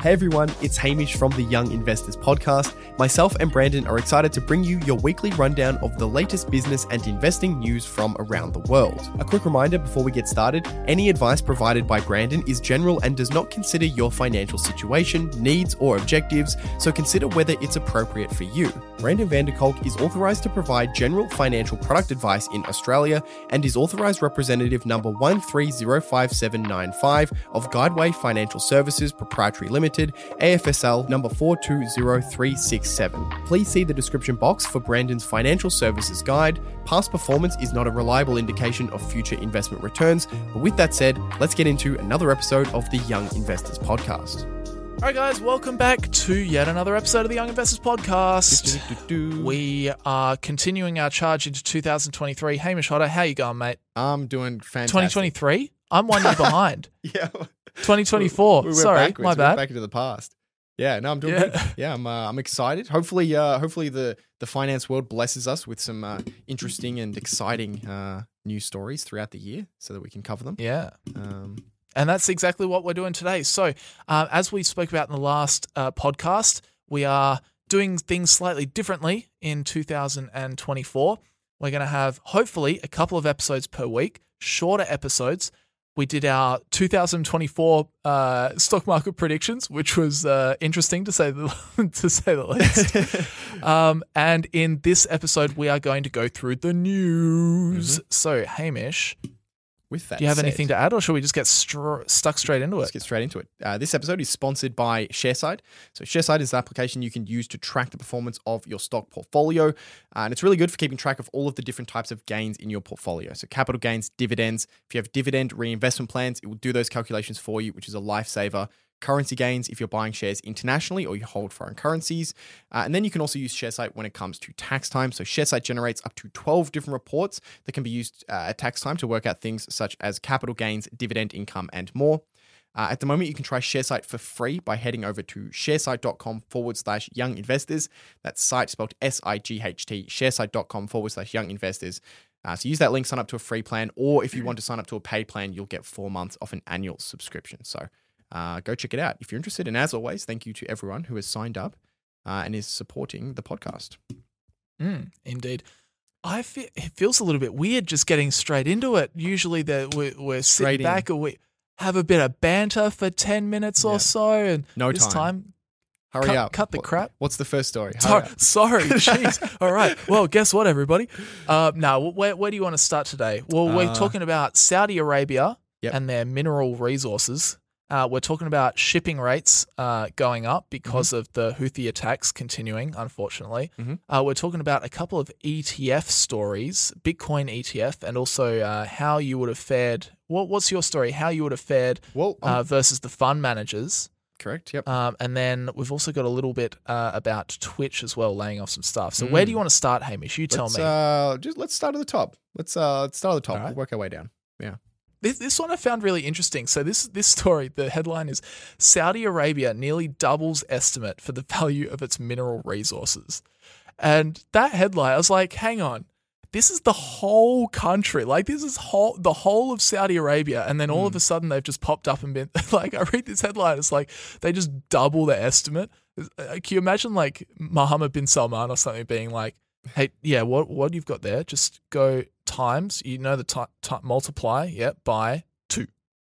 Hey everyone, it's Hamish from the Young Investors Podcast. Myself and Brandon are excited to bring you your weekly rundown of the latest business and investing news from around the world. A quick reminder before we get started any advice provided by Brandon is general and does not consider your financial situation, needs, or objectives, so consider whether it's appropriate for you. Brandon van der Kolk is authorized to provide general financial product advice in Australia and is authorized representative number 1305795 of Guideway Financial Services Proprietary Limited. AFSL number 420367. Please see the description box for Brandon's financial services guide. Past performance is not a reliable indication of future investment returns. But with that said, let's get into another episode of the Young Investors Podcast. All right, guys, welcome back to yet another episode of the Young Investors Podcast. We are continuing our charge into 2023. Hamish Hodder, how you going, mate? I'm doing fantastic. 2023? I'm one year behind. yeah. 2024. We Sorry, my We bad. back into the past. Yeah, no, I'm doing Yeah. good. Yeah, I'm. Uh, I'm excited. Hopefully, uh, hopefully the the finance world blesses us with some uh, interesting and exciting uh, news stories throughout the year, so that we can cover them. Yeah. Um, And that's exactly what we're doing today. So, uh, as we spoke about in the last uh, podcast, we are doing things slightly differently in 2024. We're going to have hopefully a couple of episodes per week, shorter episodes. We did our 2024 uh, stock market predictions, which was uh, interesting to say the to say the least. um, and in this episode, we are going to go through the news. So, Hamish, with that, do you have said, anything to add, or should we just get stuck straight into it? Let's get straight into it. Uh, this episode is sponsored by Sharesight. So, Sharesight is an application you can use to track the performance of your stock portfolio. Uh, and it's really good for keeping track of all of the different types of gains in your portfolio. So, capital gains, dividends. If you have dividend reinvestment plans, it will do those calculations for you, which is a lifesaver. Currency gains if you're buying shares internationally or you hold foreign currencies. Uh, and then you can also use Sharesight when it comes to tax time. So, Sharesight generates up to 12 different reports that can be used uh, at tax time to work out things such as capital gains, dividend income, and more. Uh, at the moment, you can try Sharesight for free by heading over to sharesight.com forward slash young investors. That's sight spelled S I G H T, sharesight.com forward slash young investors. Uh, so use that link, sign up to a free plan, or if you want to sign up to a paid plan, you'll get four months off an annual subscription. So uh, go check it out if you're interested. And as always, thank you to everyone who has signed up uh, and is supporting the podcast. Mm, indeed. I feel it feels a little bit weird just getting straight into it. Usually that we're, we're sitting in. back and we have a bit of banter for 10 minutes Yeah. or so. And No this time. time, Hurry cut, up. cut the crap. What's the first story? Hurry Sorry, sorry, jeez. All right. Well, guess what, everybody? Uh, now, where, where do you want to start today? Well, we're Uh, talking about Saudi Arabia Yep. and their mineral resources. Uh, we're talking about shipping rates uh, going up because of the Houthi attacks continuing, unfortunately. Mhm. Uh, we're talking about a couple of ETF stories, Bitcoin ETF, and also uh, how you would have fared. What, what's your story? How you would have fared Well, uh, versus the fund managers. correct. Yep. Um, and then we've also got a little bit uh, about Twitch as well, laying off some stuff. So where do you want to start, Hamish? You tell let's, me. Uh, just let's start at the top. Let's uh, let's start at the top. Right. We'll work our way down. This, this one I found really interesting. So this this story, the headline is Saudi Arabia nearly doubles estimate for the value of its mineral resources. And that headline, I was like, hang on. This is the whole country. Like this is whole the whole of Saudi Arabia. And then all of a sudden they've just popped up and been like I read this headline, it's like they just double the estimate. Uh, Can you imagine like Mohammed bin Salman or something being like, hey, yeah, what what you've got there? Just go times. You know the ti ti multiply, yeah, by.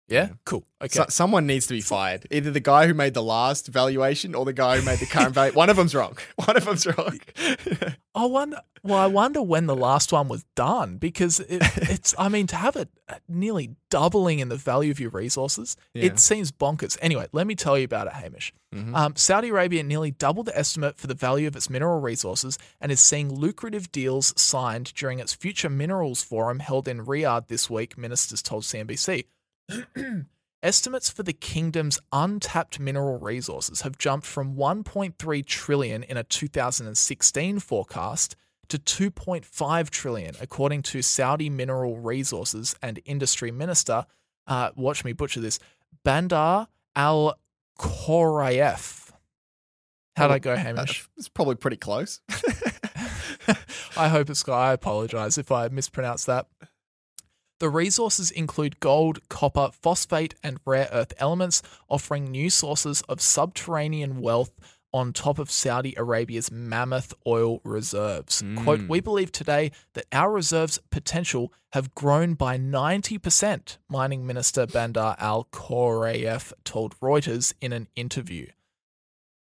Yeah, cool. Okay. So, someone needs to be fired. Either the guy who made the last valuation or the guy who made the current value. One of them's wrong. One of them's wrong. I wonder. Well, I wonder when the last one was done because it, it's. I mean, to have it nearly doubling in the value of your resources, Yeah. it seems bonkers. Anyway, let me tell you about it, Hamish. Mhm. Um, Saudi Arabia nearly doubled the estimate for the value of its mineral resources and is seeing lucrative deals signed during its Future Minerals Forum held in Riyadh this week. Ministers told CNBC. Estimates for the kingdom's untapped mineral resources have jumped from 1.3 trillion in a 2016 forecast to 2.5 trillion, according to Saudi Mineral Resources and Industry Minister. Uh, watch me butcher this. Bandar Al Khorayef. How'd I go, Hamish? It's probably pretty close. I hope it's. I apologize if I mispronounced that. The resources include gold, copper, phosphate, and rare earth elements, offering new sources of subterranean wealth on top of Saudi Arabia's mammoth oil reserves. Quote, hmm. we believe today that our reserves potential have grown by 90%, mining minister Bandar Al Khorayef told Reuters in an interview.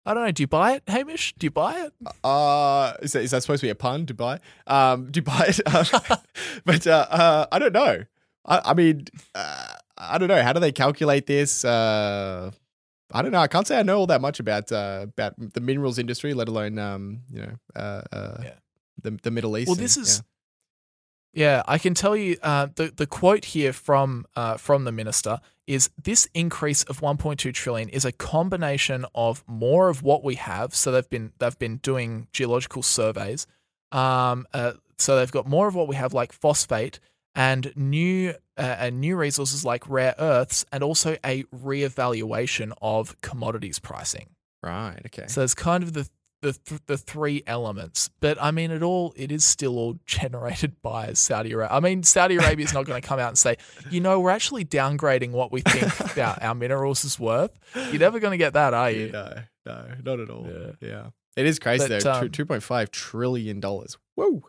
I don't know, do you buy it, Hamish? Do you buy it? Uh, is that, is that supposed to be a pun? Dubai? Um, Dubai. Um, but uh, uh, I don't know. I, I mean, uh, I don't know. How do they calculate this? Uh, I don't know. I can't say I know all that much about uh, about the minerals industry, let alone um, you know, uh, uh, Yeah. the the Middle East. Well, and- this is yeah. Yeah, I can tell you uh, the the quote here from uh, from the minister is this increase of 1.2 trillion is a combination of more of what we have. So they've been they've been doing geological surveys. Um, uh, so they've got more of what we have, like phosphate and new uh, and new resources like rare earths, and also a reevaluation of commodities pricing. right. Okay. So it's kind of the the th- the three elements, but I mean, it all it is still all generated by Saudi Arabia. I mean, Saudi Arabia is not going to come out and say, you know, we're actually downgrading what we think our, our minerals is worth. You're never going to get that, are you? no, no, not at all. Yeah. Yeah. It is crazy But, though. um, Two point five trillion dollars. Whoa.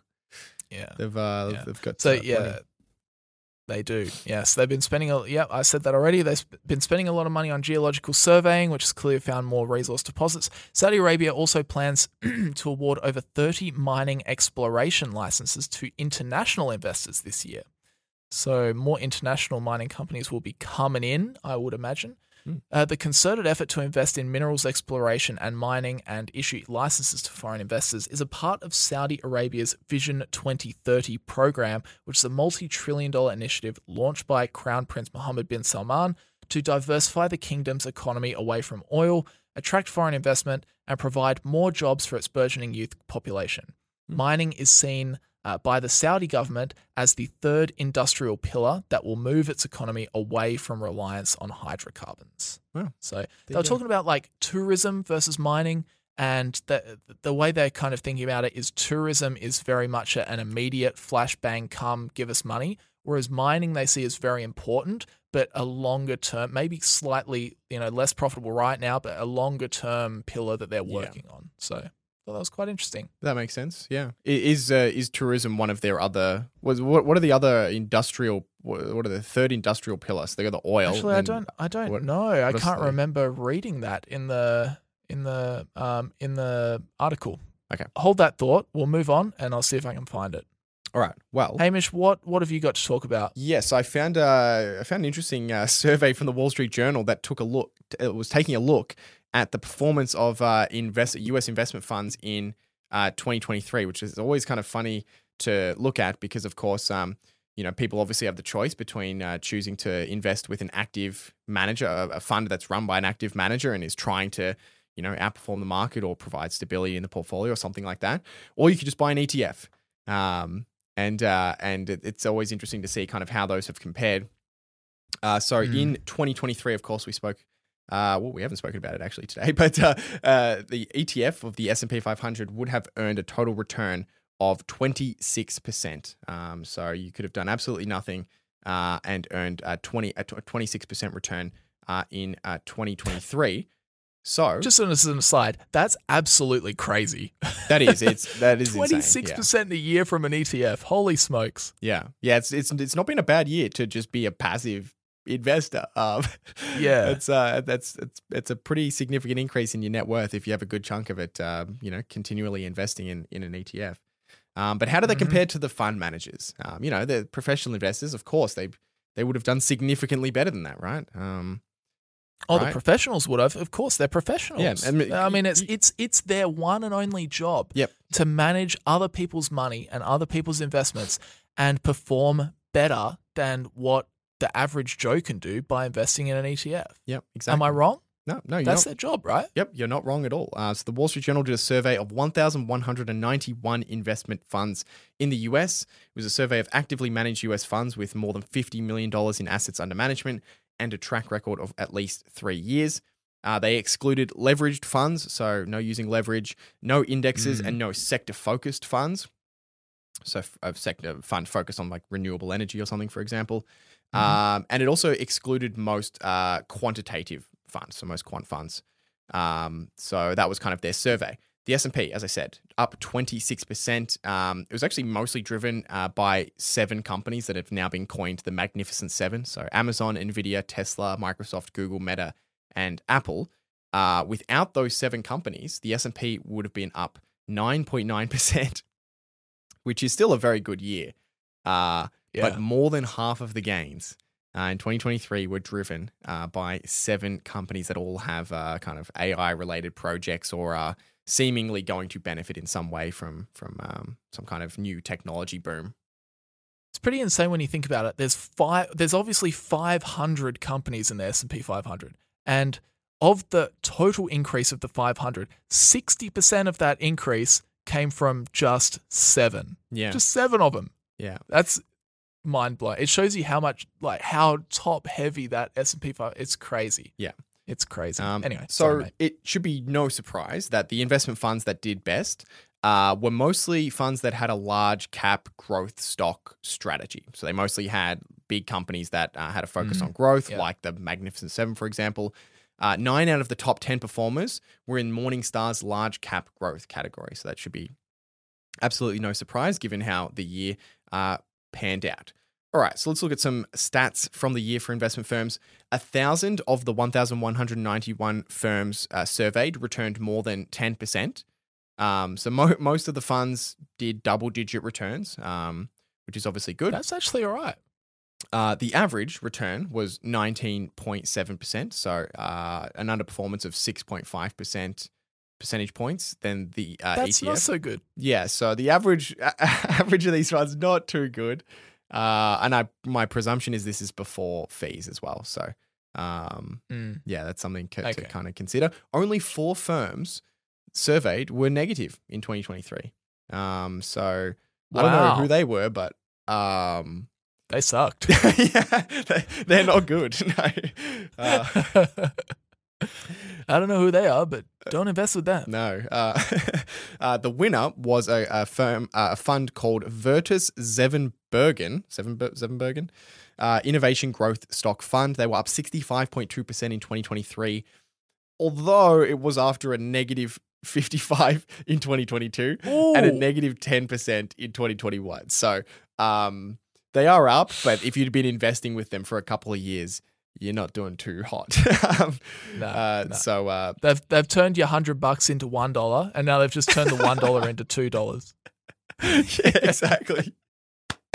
Yeah. They've uh, Yeah. they've got So uh, yeah. They do. Yes, they've been spending. A, yeah, I said that already. They've been spending a lot of money on geological surveying, which has clearly found more resource deposits. Saudi Arabia also plans to award over 30 mining exploration licenses to international investors this year. So more international mining companies will be coming in, I would imagine. Hmm. Uh, the concerted effort to invest in minerals exploration and mining and issue licenses to foreign investors is a part of Saudi Arabia's Vision 2030 program, which is a multi trillion dollar initiative launched by Crown Prince Mohammed bin Salman to diversify the kingdom's economy away from oil, attract foreign investment, and provide more jobs for its burgeoning youth population. Hmm. Mining is seen uh, by the Saudi government as the third industrial pillar that will move its economy away from reliance on hydrocarbons. Wow. So they you were talking about like tourism versus mining, and the the way they're kind of thinking about it is tourism is very much a- an immediate flashbang, come give us money, whereas mining they see as very important, but a longer term, maybe slightly you know less profitable right now, but a longer term pillar that they're Yeah. working on. So. That was quite interesting. That makes sense. Yeah. Is uh, is tourism one of their other? Was what? What are the other industrial? What are the third industrial pillars? They got the oil. Actually, I don't. I don't what- know. I what can't remember reading that in the in the um in the article. Okay. Hold that thought. We'll move on, and I'll see if I can find it. All right. Well. Hamish, what what have you got to talk about? Yes, I found uh, I found an interesting uh, survey from the Wall Street Journal that took a look. It was taking a look at the performance of uh, invest U.S. investment funds in uh, 2023, which is always kind of funny to look at because, of course, um, you know, people obviously have the choice between uh, choosing to invest with an active manager, a, a fund that's run by an active manager and is trying to, you know, outperform the market or provide stability in the portfolio or something like that, or you could just buy an ETF. Um, and uh, and it, it's always interesting to see kind of how those have compared. Uh, so Mm. in 2023, of course, we spoke. Uh, well, we haven't spoken about it actually today, but uh, uh, the ETF of the S&P 500 would have earned a total return of 26%. Um, so you could have done absolutely nothing uh, and earned a 20 a 26% return uh, in uh, 2023. So Just as an aside, that's absolutely crazy. that is it's that is Twenty insane. six percent a year from an ETF. Holy smokes! Yeah, yeah. It's it's it's not been a bad year to just be a passive investor. Um, Yeah. it's uh that's it's it's a pretty significant increase in your net worth if you have a good chunk of it. Um, you know, continually investing in in an ETF. Um, but how do they Mhm. compare to the fund managers? Um, you know, the professional investors. Of course, they they would have done significantly better than that, right? Um, Oh, Right. the professionals would have. Of course, they're professionals. Yeah, I mean, I mean, it's it's it's their one and only job. Yep. To manage other people's money and other people's investments and perform better than what the average Joe can do by investing in an ETF. yep, exactly. Am I wrong? No, no, you're That's not. their job, right? Yep, you're not wrong at all. Uh, so the Wall Street Journal did a survey of 1,191 investment funds in the US. It was a survey of actively managed US funds with more than $50 million in assets under management and a track record of at least three years. Uh, they excluded leveraged funds, so no using leverage, no indexes, Mm. and no sector focused funds. So a sector fund focused on like renewable energy or something, for example. Mhm. Um, and it also excluded most uh, quantitative funds, so most quant funds. Um, so that was kind of their survey. The S&P, as I said, up 26%. Um, it was actually mostly driven uh, by seven companies that have now been coined the Magnificent Seven. So Amazon, Nvidia, Tesla, Microsoft, Google, Meta, and Apple. Uh, without those seven companies, the S&P would have been up 9.9%, which is still a very good year. Uh, Yeah. but more than half of the gains uh, in 2023 were driven uh, by seven companies that all have uh, kind of AI related projects or are seemingly going to benefit in some way from from um, some kind of new technology boom. It's pretty insane when you think about it. There's five. There's obviously 500 companies in the S&P 500, and of the total increase of the 500, 60% of that increase came from just seven. Yeah, Just seven of them. yeah, That's mind blowing. It shows you how much, like, how top heavy that S&P 5. It's crazy. Yeah. it's crazy. Um, anyway, so sorry, it should be no surprise that the investment funds that did best uh, were mostly funds that had a large cap growth stock strategy. So they mostly had big companies that uh, had a focus Mhm. on growth, Yeah. like the Magnificent Seven, for example. Uh, nine out of the top 10 performers were in Morningstar's large cap growth category. So that should be absolutely no surprise given how the year uh, panned out. All right, so let's look at some stats from the year for investment firms. A thousand of the 1,191 firms uh, surveyed returned more than 10%. Um, so mo- most of the funds did double digit returns, um, which is obviously good. That's actually all right. Uh, the average return was 19.7%, so uh, an underperformance of 6.5% percentage points than the uh, That's ETF. not so good. Yeah, so the average average of these funds not too good, uh, and I my presumption is this is before fees as well. So, um, Mm. yeah, that's something co- Okay. to kind of consider. Only four firms surveyed were negative in 2023. Um, so I don't know who they were, but um, They sucked. yeah, they, they're not good. no. Uh, I don't know who they are, but don't invest with them. No. Uh, uh, the winner was a, a firm, uh, a fund called Virtus Zevenbergen, Zevenber- Zevenbergen, uh, Innovation Growth Stock Fund. They were up 65.2% in 2023, although it was after a negative 55 in 2022 and a negative 10% in 2021. So um, they are up, but if you'd been investing with them for a couple of years, you're not doing too hot. um, No, uh, no. So uh, They've they've turned your hundred bucks into one dollar, and now they've just turned the one dollar into two dollars. yeah, exactly.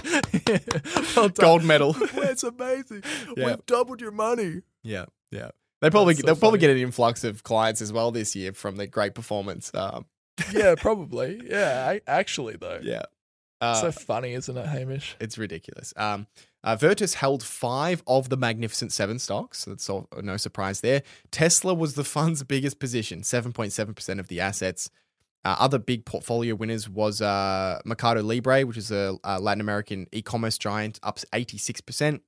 well. Gold medal. It's amazing. Yeah. We've doubled your money. Yeah, yeah. They probably so they'll probably get an influx of clients as well this year from their great performance. Um, Yeah, probably. Yeah, I, actually though. yeah, uh, so funny, isn't it, Hamish? it's ridiculous. Um, uh, Virtus held five of the Magnificent Seven stocks, so that's all, no surprise there. Tesla was the fund's biggest position, seven point seven percent of the assets. Uh, other big portfolio winners was uh, Mercado Libre, which is a, a Latin American e-commerce giant, up eighty six percent,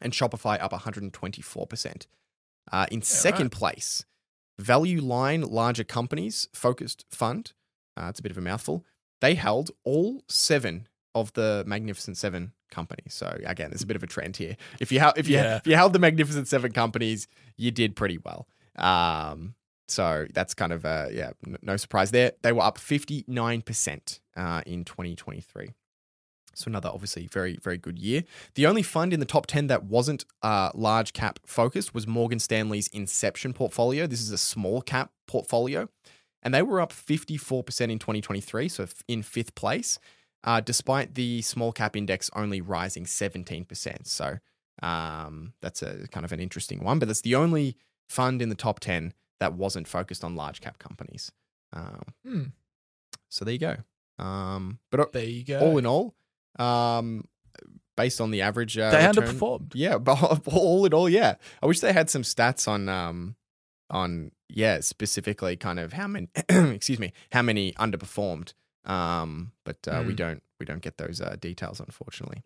and Shopify up one hundred and twenty four percent. Uh, in second place, Value Line Larger Companies Focused Fund. Uh, it's a bit of a mouthful. They held all seven of the Magnificent Seven companies. So again, there's a bit of a trend here. If you ha- if you Yeah. if you held the Magnificent Seven companies, you did pretty well. Um, so that's kind of uh, yeah, n- no surprise there. They were up 59 percent uh, in 2023. So another obviously very very good year. The only fund in the top 10 that wasn't uh, large cap focused was Morgan Stanley's Inception portfolio. This is a small cap portfolio, and they were up 54% in 2023, so in fifth place, uh, despite the small cap index only rising 17%. So um, that's a kind of an interesting one, but that's the only fund in the top 10 that wasn't focused on large cap companies. Um, Hmm. so there you go. Um, but There you go. all in all, um, based on the average, uh, they return- underperformed. yeah, but all in all, yeah. I wish they had some stats on um on yeah, specifically kind of how many excuse me, how many underperformed. Um, but uh, we Mm. don't we don't get those uh, details unfortunately.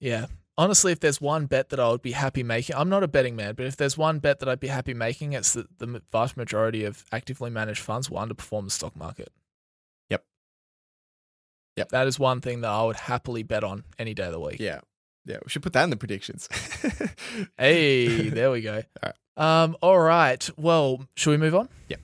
Yeah. Honestly, if there's one bet that I would be happy making, I'm not a betting man, but if there's one bet that I'd be happy making, it's that the vast majority of actively managed funds will underperform the stock market. Yep. Yep. That is one thing that I would happily bet on any day of the week. Yeah. Yeah. We should put that in the predictions. Hey, there we go. All Um, all right. Well, should we move on? Yeah.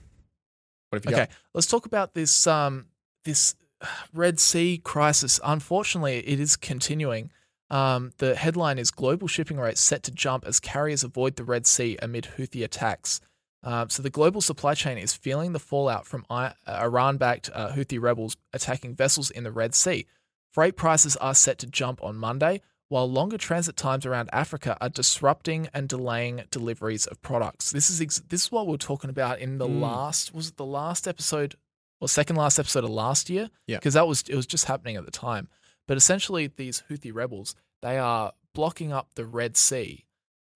What have you Okay. got? Let's talk about this um this Red Sea crisis. Unfortunately, it is continuing. Um, the headline is Global shipping rates set to jump as carriers avoid the Red Sea amid Houthi attacks. Um, so, the global supply chain is feeling the fallout from I- Iran backed uh, Houthi rebels attacking vessels in the Red Sea. Freight prices are set to jump on Monday, while longer transit times around Africa are disrupting and delaying deliveries of products. This is ex- this is what we are talking about in the Mm. last was it the last episode or second last episode of last year? Yeah. because that was it was just happening at the time. But essentially, these Houthi rebels they are blocking up the Red Sea,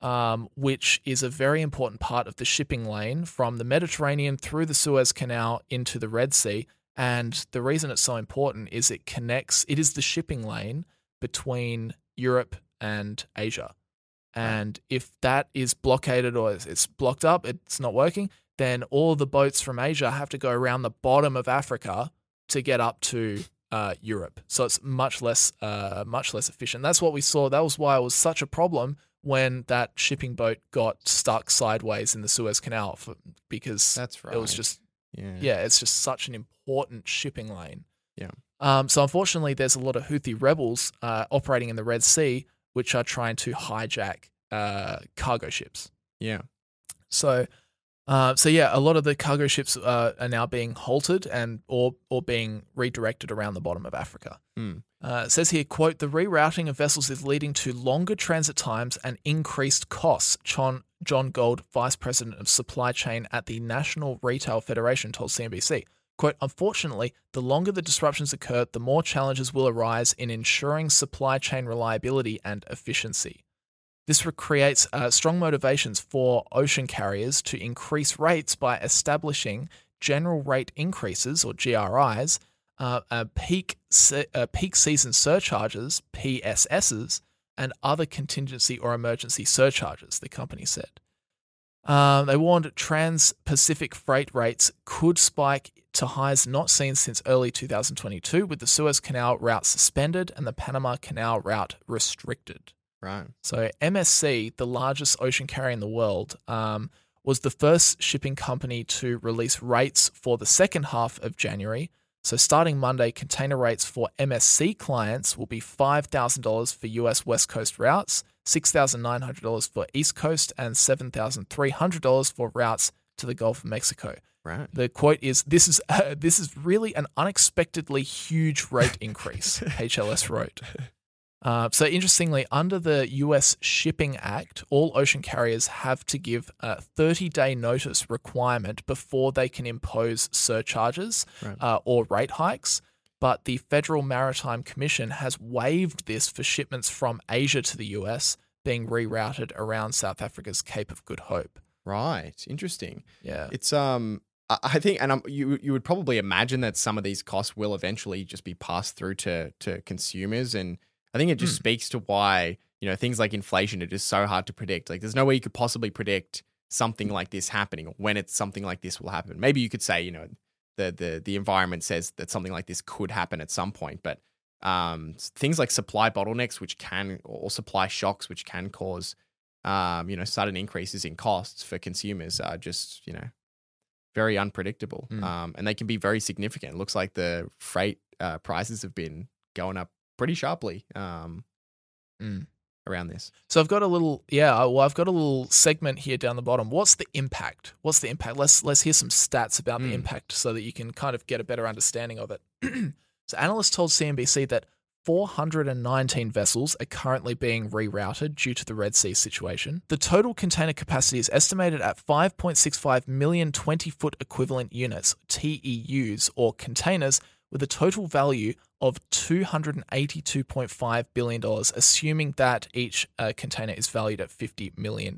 um, which is a very important part of the shipping lane from the Mediterranean through the Suez Canal into the Red Sea. And the reason it's so important is it connects. It is the shipping lane between Europe and Asia. And if that is blockaded or it's blocked up, it's not working, then all the boats from Asia have to go around the bottom of Africa to get up to uh, Europe. So it's much less, uh, much less efficient. That's what we saw. That was why it was such a problem when that shipping boat got stuck sideways in the Suez Canal for, because That's right. it was just yeah. yeah, it's just such an important shipping lane. Yeah. Um, so unfortunately, there's a lot of Houthi rebels uh, operating in the Red Sea, which are trying to hijack uh, cargo ships. Yeah. So, uh, so yeah, a lot of the cargo ships uh, are now being halted and or or being redirected around the bottom of Africa. Hmm. Uh, it says here, quote, the rerouting of vessels is leading to longer transit times and increased costs. John, John Gold, Vice President of Supply Chain at the National Retail Federation, told CNBC. Quote, unfortunately, the longer the disruptions occur, the more challenges will arise in ensuring supply chain reliability and efficiency. This creates uh, strong motivations for ocean carriers to increase rates by establishing general rate increases, or GRIs, uh, uh, peak se- uh, peak season surcharges (PSSs) and other contingency or emergency surcharges. The company said. Um, they warned trans-Pacific freight rates could spike to highs not seen since early 2022, with the Suez Canal route suspended and the Panama Canal route restricted. Right. So MSC, the largest ocean carrier in the world, um, was the first shipping company to release rates for the second half of January. So starting Monday, container rates for MSC clients will be $5,000 for US West Coast routes, $6,900 for East Coast, and $7,300 for routes to the Gulf of Mexico. Right. The quote is this is uh, this is really an unexpectedly huge rate increase, HLS wrote. Uh, so interestingly, under the U.S. Shipping Act, all ocean carriers have to give a 30-day notice requirement before they can impose surcharges Right. uh, or rate hikes. But the Federal Maritime Commission has waived this for shipments from Asia to the U.S. being rerouted around South Africa's Cape of Good Hope. Right. Interesting. Yeah, It's um I- think and um, you you would probably imagine that some of these costs will eventually just be passed through to to consumers and I think it just Hmm. speaks to why, you know, things like inflation are just so hard to predict. Like there's no way you could possibly predict something like this happening or when it's something like this will happen. Maybe you could say, you know, the the the environment says that something like this could happen at some point, but um things like supply bottlenecks which can or supply shocks which can cause um you know sudden increases in costs for consumers are just, you know, very unpredictable. Mm. Um, and they can be very significant. It looks like the freight uh, prices have been going up pretty sharply um, Mm. around this. So I've got a little, yeah. Well, I've got a little segment here down the bottom. What's the impact? What's the impact? Let's let's hear some stats about the Mm. impact so that you can kind of get a better understanding of it. so analysts told CNBC that 419 vessels are currently being rerouted due to the Red Sea situation. The total container capacity is estimated at 5.65 million 20 foot equivalent units, TEUs, or containers, with a total value of $282.5 billion, assuming that each uh, container is valued at $50 million.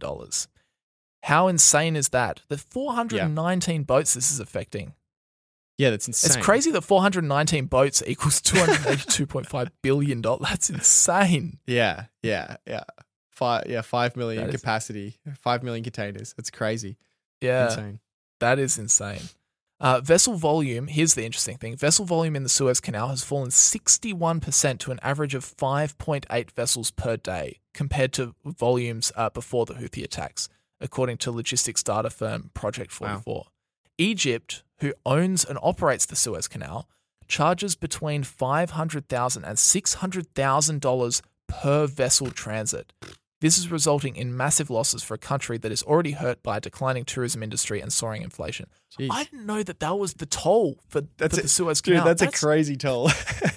How insane is that? The 419 boats this is affecting. Yeah, that's insane. It's crazy that 419 boats equals $282.5 billion. That's insane. Yeah, yeah, yeah. Five, yeah, five million That is- capacity, five million containers. That's crazy. Yeah, Insane. that is insane. Uh, vessel volume, here's the interesting thing vessel volume in the Suez Canal has fallen 61% to an average of 5.8 vessels per day compared to volumes uh, before the Houthi attacks, according to logistics data firm Project 44. Egypt, who owns and operates the Suez Canal, charges between $500,000 and $600,000 per vessel transit. This is resulting in massive losses for a country that is already hurt by a declining tourism industry and soaring inflation. Jeez. I didn't know that that was the toll for, That's for the Suez Dude, Canal. that's, a crazy toll.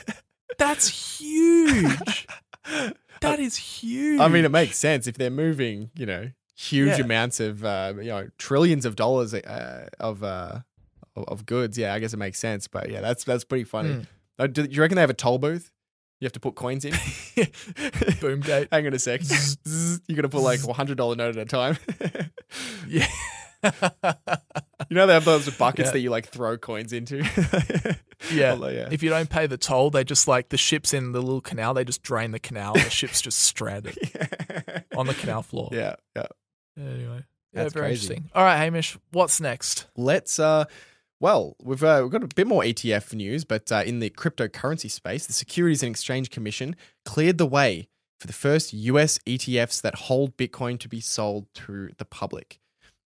that's huge. that is huge. I mean, it makes sense if they're moving, you know, huge Yeah. amounts of, uh, you know, trillions of dollars uh, of uh, of- of goods. Yeah, I guess it makes sense. But yeah, that's that's pretty funny. Mm. Uh, do you reckon they have a toll booth? You have to put coins in. Boomgate. Hang on a sec. you got to put like a hundred dollar note at a time. Yeah. you know they have those buckets Yeah. that you like throw coins into. Yeah. Although, yeah. If you don't pay the toll, they just like the ships in the little canal, they just drain the canal and the ship's just stranded on the canal floor. yeah, yeah. Anyway. That's yeah, very crazy. interesting. All right, Hamish, what's next? Let's uh well, we've uh, we've got a bit more ETF news, but uh, in the cryptocurrency space, the Securities and Exchange Commission cleared the way for the first US ETFs that hold Bitcoin to be sold to the public.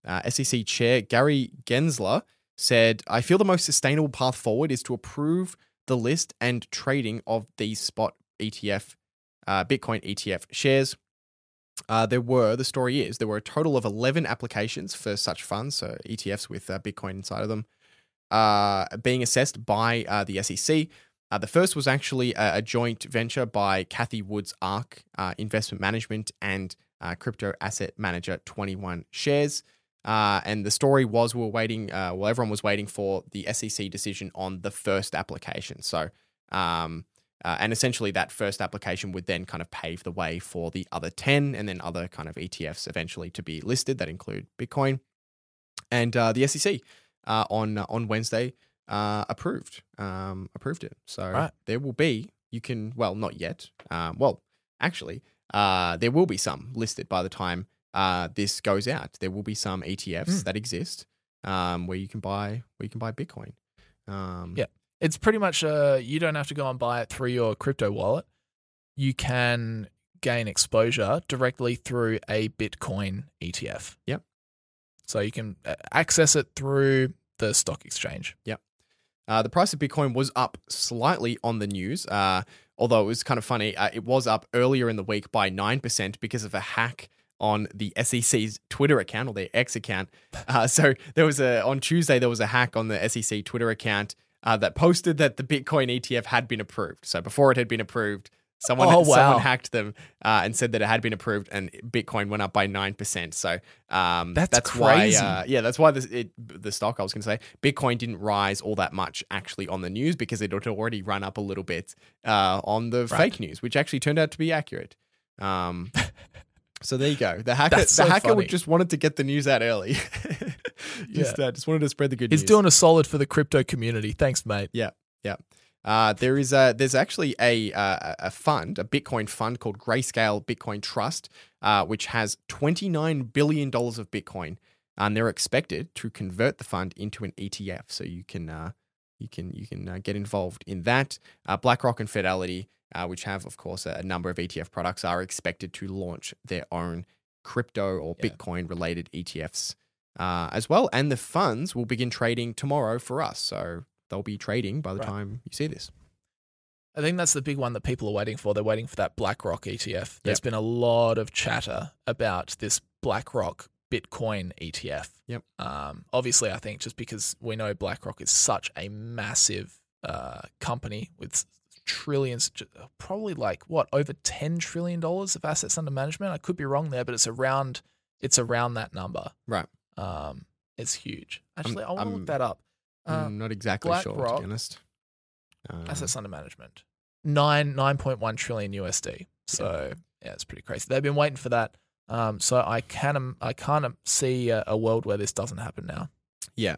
Uh, SEC Chair Gary Gensler said, "I feel the most sustainable path forward is to approve the list and trading of these spot ETF, uh, Bitcoin ETF shares." Uh, there were, the story is, there were a total of 11 applications for such funds, so ETFs with uh, Bitcoin inside of them, uh, being assessed by uh, the SEC. Uh, the first was actually a, a joint venture by Cathie Wood's Ark uh, Investment Management and uh, crypto asset manager 21 Shares. Uh, and the story was we were waiting, well, everyone was waiting for the SEC decision on the first application. So, um, and essentially, that first application would then kind of pave the way for the other 10 and then other kind of ETFs eventually to be listed that include Bitcoin. And the SEC uh, on on Wednesday uh, approved um, approved it. So Right. there will be, you can, well, not yet. Um, well, actually, uh, there will be some listed by the time uh, this goes out. There will be some ETFs Mm. that exist um, where you can buy where you can buy Bitcoin. Um, Yeah. It's pretty much uh you don't have to go and buy it through your crypto wallet. You can gain exposure directly through a Bitcoin ETF. Yep. So you can uh, access it through the stock exchange. Uh, the price of Bitcoin was up slightly on the news, uh, although it was kind of funny. Uh, it was up earlier in the week by 9% because of a hack on the SEC's Twitter account or their X account. Uh, so there was a, on Tuesday, there was a hack on the SEC Twitter account uh, that posted that the Bitcoin ETF had been approved. So before it had been approved, someone, Oh, wow. someone hacked them uh, and said that it had been approved and Bitcoin went up by 9%. So um, That's that's crazy. why, uh, yeah, that's why this, it, the stock I was going to say Bitcoin didn't rise all that much actually on the news because it had already run up a little bit uh, on the Right. fake news, which actually turned out to be accurate. Um, so there you go. The hacker, That's the hacker funny. just wanted to get the news out early. just, uh, just wanted to spread the good news. He's news. doing a solid for the crypto community. Thanks, mate. Uh, there is a, there's actually a, a fund, a Bitcoin fund called Grayscale Bitcoin Trust, uh, which has $29 billion of Bitcoin. And they're expected to convert the fund into an ETF. So you can, uh, you can, you can uh, get involved in that. Uh, BlackRock and Fidelity, uh, which have, of course, a, a number of ETF products, are expected to launch their own crypto or Yeah. Bitcoin related ETFs uh, as well. And the funds will begin trading tomorrow for us. So they'll be trading by the Right. time you see this. I think that's the big one that people are waiting for. They're waiting for that BlackRock ETF. There's Yep. been a lot of chatter about this BlackRock Bitcoin ETF. Yep. Um, obviously, I think just because we know BlackRock is such a massive uh, company with trillions, probably like what over ten trillion dollars of assets under management. I could be wrong there, but it's around it's around that number. Right. Um, it's huge. Actually, I want to look that up. Uh, I'm not exactly sure, to BlackRock- be honest. Um, assets under management nine nine point one trillion USD. So yeah. it's pretty crazy. They've been waiting for that. Um, so I can I can't see a, a world where this doesn't happen now. Yeah.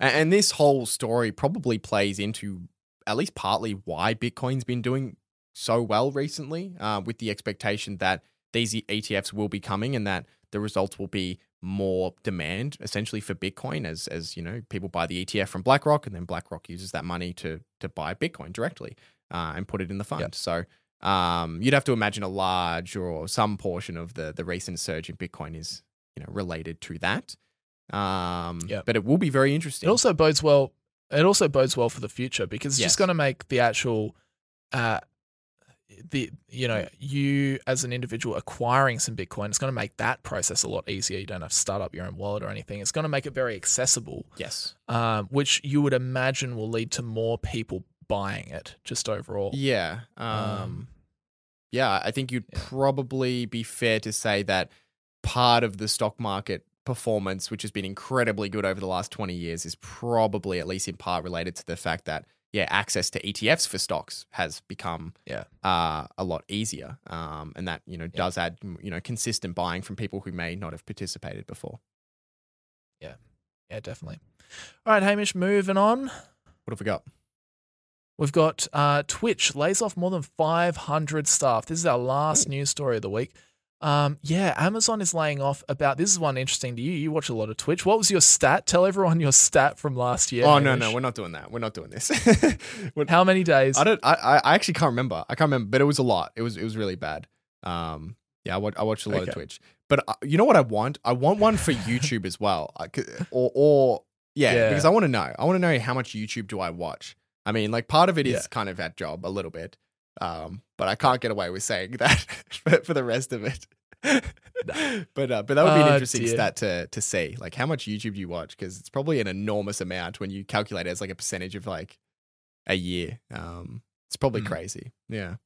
A- And, this whole story probably plays into at least partly why Bitcoin's been doing so well recently, uh, with the expectation that these ETFs will be coming and that the results will be more demand essentially for Bitcoin as as you know people buy the ETF from BlackRock and then BlackRock uses that money to to buy Bitcoin directly uh, and put it in the fund. Yep. So um, you'd have to imagine a large or some portion of the the recent surge in Bitcoin is you know related to that. Um, Yep. but it will be very interesting. It also bodes well. It also bodes well for the future because it's Yes. just going to make the actual, uh, the you know you as an individual acquiring some Bitcoin, it's going to make that process a lot easier. You don't have to start up your own wallet or anything. It's going to make it very accessible, yes. um, which you would imagine will lead to more people buying it just overall. Yeah. Um, Um, yeah, I think you'd yeah. probably be fair to say that part of the stock market performance, which has been incredibly good over the last 20 years, is probably at least in part related to the fact that, yeah, access to ETFs for stocks has become Yeah. uh, a lot easier. Um, and that, you know, does add, you know, consistent buying from people who may not have participated before. Yeah, yeah, definitely. All right, Hamish, moving on. What have we got? We've got uh, Twitch lays off more than 500 staff. This is our last news story of the week. Um, yeah, Amazon is laying off about. This is one interesting to you. You watch a lot of Twitch. What was your stat? Tell everyone your stat from last year. oh, no, no, we're not doing that. We're not doing this. How many days? I don't. I, I actually can't remember. I can't remember, but it was a lot. It was it was really bad. Um, yeah, I, wa- I watched a lot Okay. of Twitch, but uh, you know what I want? I want one for YouTube as well, I c- or or yeah, Yeah. because I want to know. I want to know how much YouTube do I watch. I mean, like part of it is Yeah. kind of that job a little bit, um, but I can't get away with saying that for, the rest of it. but uh, but that would be an Oh, interesting dear. stat to to see. Like, how much YouTube do you watch? Because it's probably an enormous amount when you calculate it as like a percentage of like a year. Um, it's probably Mm. crazy. Yeah.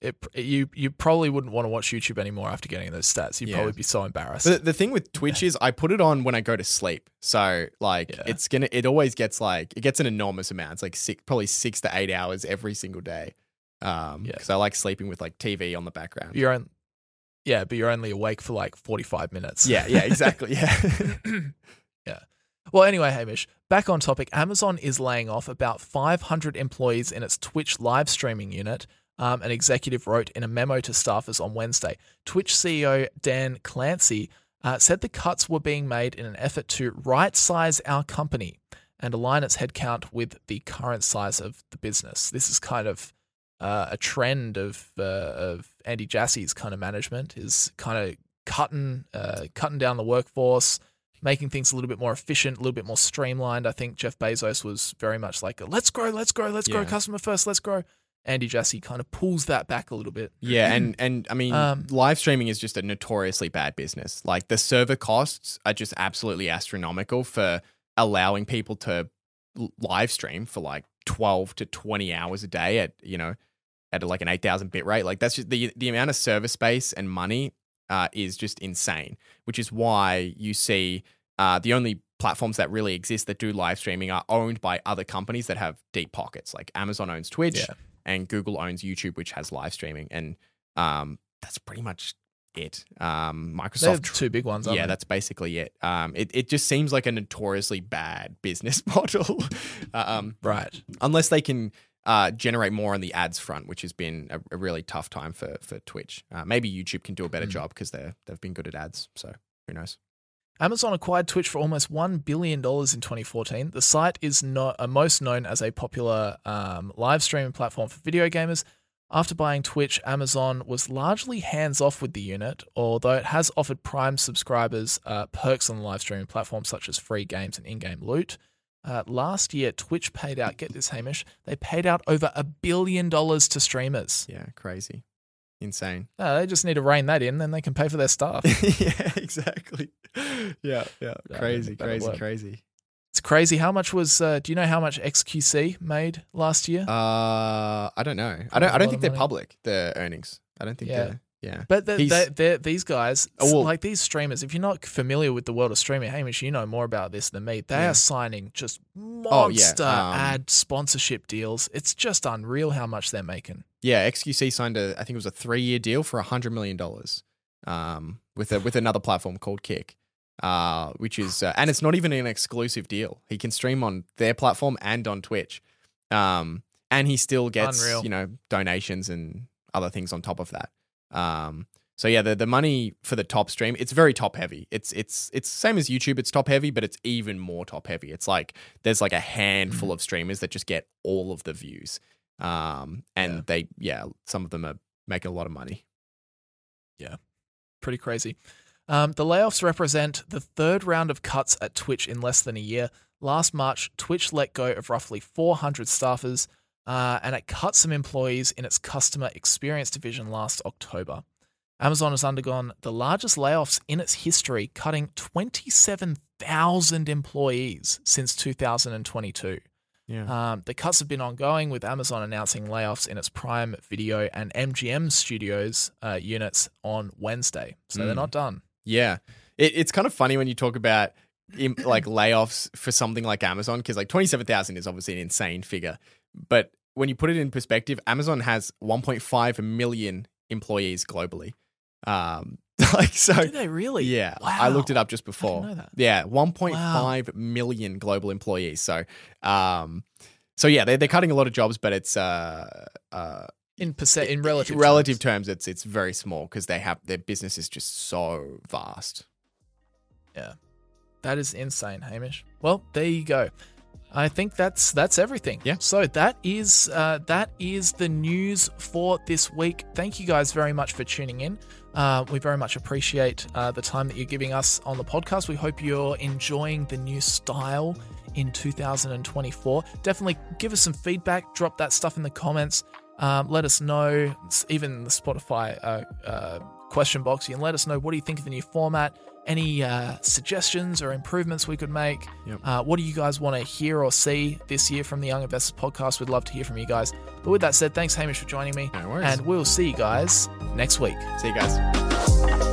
It, you you probably wouldn't want to watch YouTube anymore after getting those stats. You'd Yeah. probably be so embarrassed. But the thing with Twitch is I put it on when I go to sleep. So like Yeah. it's gonna it always gets like it gets an enormous amount. It's like six, probably six to eight hours every single day. Um Yeah. because I like sleeping with like TV on the background. you're on, yeah, but you're only awake for like 45 minutes. Yeah, yeah, exactly. Yeah. yeah. Well, anyway, Hamish, back on topic. Amazon is laying off about 500 employees in its Twitch live streaming unit. Um, an executive wrote in a memo to staffers on Wednesday. Twitch CEO Dan Clancy uh, said the cuts were being made in an effort to right size our company and align its headcount with the current size of the business. This is kind of uh, a trend of uh, of Andy Jassy's kind of management is kind of cutting uh, cutting down the workforce, making things a little bit more efficient, a little bit more streamlined. I think Jeff Bezos was very much like, "Let's grow, let's grow, let's grow, customer first, let's grow." Andy Jassy kind of pulls that back a little bit. Yeah, and and I mean, Um, live streaming is just a notoriously bad business. Like the server costs are just absolutely astronomical for allowing people to live stream for like twelve to twenty hours a day at you know at like an eight thousand bit rate. Like that's just the the amount of server space and money uh, is just insane. Which is why you see uh, the only platforms that really exist that do live streaming are owned by other companies that have deep pockets. Like Amazon owns Twitch Yeah. and Google owns YouTube, which has live streaming, and um, that's pretty much it. Um, Microsoft, two big ones. Yeah, they? that's basically it. Um, it it just seems like a notoriously bad business model, um, right. unless they can. Uh, generate more on the ads front, which has been a, a really tough time for for Twitch. Uh, maybe YouTube can do a better Mm. job because they they've been good at ads. So who knows? Amazon acquired Twitch for almost $1 billion in 2014. The site is not, uh, most known as a popular um, live streaming platform for video gamers. After buying Twitch, Amazon was largely hands off with the unit, although it has offered Prime subscribers uh, perks on the live streaming platform, such as free games and in game loot. Uh, last year, Twitch paid out, get this, Hamish, they paid out over a billion dollars to streamers. Yeah, crazy, insane. Uh, they just need to rein that in, then they can pay for their staff. yeah, exactly. Yeah, yeah, Yeah, crazy, that'll crazy, work. crazy. It's crazy. How much was? Uh, do you know how much XQC made last year? Uh, I don't know. I don't. I don't think they're money. public. The earnings. I don't think. Yeah. they're Yeah. but the, they they're, these guys, Oh, well- like these streamers, if you're not familiar with the world of streaming, Hamish, you know more about this than me. They Yeah. are signing just Oh, yeah, monster um, ad sponsorship deals. It's just unreal how much they're making. Yeah. XQC signed a. I think it was a three-year deal for a hundred million dollars. Um, with a with another platform called Kick. Uh, which is uh, and it's not even an exclusive deal. He can stream on their platform and on Twitch. Um, and he still gets Unreal. you know donations and other things on top of that. Um, So yeah, the the money for the top stream, it's very top heavy. It's it's it's same as YouTube, it's top heavy, but it's even more top heavy. It's like there's like a handful Mm. of streamers that just get all of the views. Um and Yeah. they yeah, some of them are making a lot of money. Yeah. Pretty crazy. Um, the layoffs represent the third round of cuts at Twitch in less than a year. Last March, Twitch let go of roughly 400 staffers, uh, and it cut some employees in its customer experience division last October. Amazon has undergone the largest layoffs in its history, cutting 27,000 employees since 2022. Yeah. Um, the cuts have been ongoing, with Amazon announcing layoffs in its Prime Video and MGM Studios uh, units on Wednesday. So they're Mm. not done. Yeah, it, it's kind of funny when you talk about like layoffs for something like Amazon because like twenty seven thousand is obviously an insane figure, but when you put it in perspective, Amazon has one point five million employees globally. Um, like so, Do they really? yeah, I looked it up just before. Yeah, one point five million global employees. So, um, so yeah, they're they're cutting a lot of jobs, but it's uh uh In percent, in relative relative terms. terms, it's it's very small because they have their business is just so vast. Yeah, that is insane, Hamish. Well, there you go. I think that's that's everything. Yeah. So that is uh, that is the news for this week. Thank you guys very much for tuning in. Uh, we very much appreciate uh, the time that you're giving us on the podcast. We hope you're enjoying the new style in 2024. Definitely give us some feedback. Drop that stuff in the comments. Um, let us know. It's Even the Spotify uh, uh, question box, you can let us know what do you think of the new format. Any uh, suggestions or improvements we could make? Yep. Uh, what do you guys want to hear or see this year from the Young Investors podcast? We'd love to hear from you guys. But with that said, thanks, Hamish, for joining me. No worries. And we'll see you guys next week. See you guys.